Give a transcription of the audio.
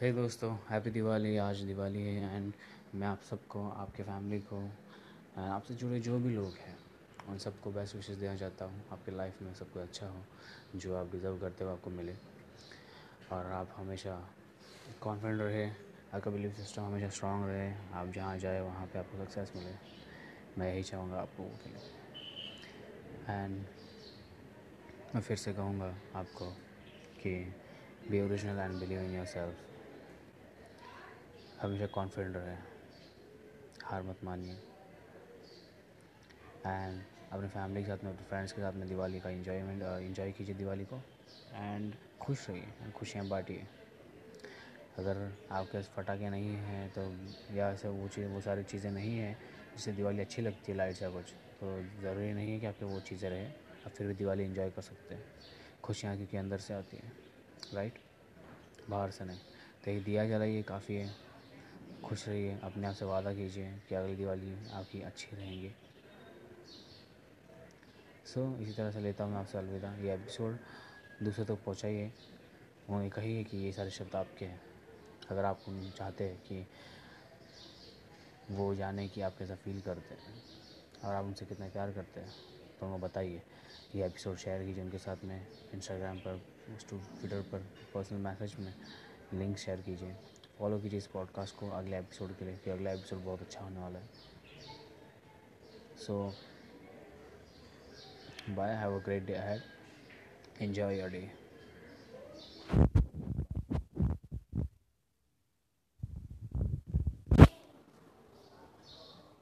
हे दोस्तों हैप्पी दिवाली, आज दिवाली है एंड मैं आप सबको, आपके फैमिली को एंड आपसे जुड़े जो भी लोग हैं, उन सबको बेस्ट विशेष देना चाहता हूँ। आपकी लाइफ में सब कुछ अच्छा हो, जो आप डिज़र्व करते हो आपको मिले। और आप हमेशा कॉन्फिडेंट रहे आपका बिलीव सिस्टम हमेशा स्ट्रांग रहे। आप जहाँ जाए, वहाँ पे आपको सक्सेस मिले। मैं यही चाहूँगा आप लोगों के लिए। एंड मैं फिर से कहूँगा आपको कि be original and believe in yourself हमेशा कॉन्फिडेंट रहे। हार मत मानिए। एंड अपने फैमिली के साथ में, अपने फ्रेंड्स के साथ में दिवाली का इंजॉयमेंट इंजॉय कीजिए दिवाली को। एंड खुश रहिए एंड खुशियाँ बांटिए। अगर आपके पास फटाके नहीं हैं तो या ऐसे वो चीज़, वो सारी चीज़ें नहीं हैं, जिससे दिवाली अच्छी लगती है लाइट या कुछ तो ज़रूरी नहीं है कि आपके वो चीज़ें रहे। आप फिर भी दिवाली इंजॉय कर सकते हैं। खुशियाँ क्योंकि अंदर से आती हैं राइट बाहर से नहीं। तो एक दिया जलाइए काफ़ी है। खुश रहिए अपने आप से वादा कीजिए कि अगली दिवाली आपकी अच्छी रहेंगी। सो so, इसी तरह से लेता हूँ मैं आपसे अलविदा। ये एपिसोड दूसरे तक तो पहुँचाइए ये कहिए कि ये सारे शब्द आपके हैं। अगर आप चाहते हैं कि वो जाने कि आप कैसा फील करते हैं और आप उनसे कितना प्यार करते हैं तो उनको बताइए। ये एपिसोड शेयर कीजिए उनके साथ में। इंस्टाग्राम पर ट्विटर पर पर्सनल मैसेज में लिंक शेयर कीजिए। फॉलो कीजिए इस पॉडकास्ट को अगले एपिसोड के लिए कि अगला एपिसोड बहुत अच्छा होने वाला है। So bye have a great day ahead enjoy your day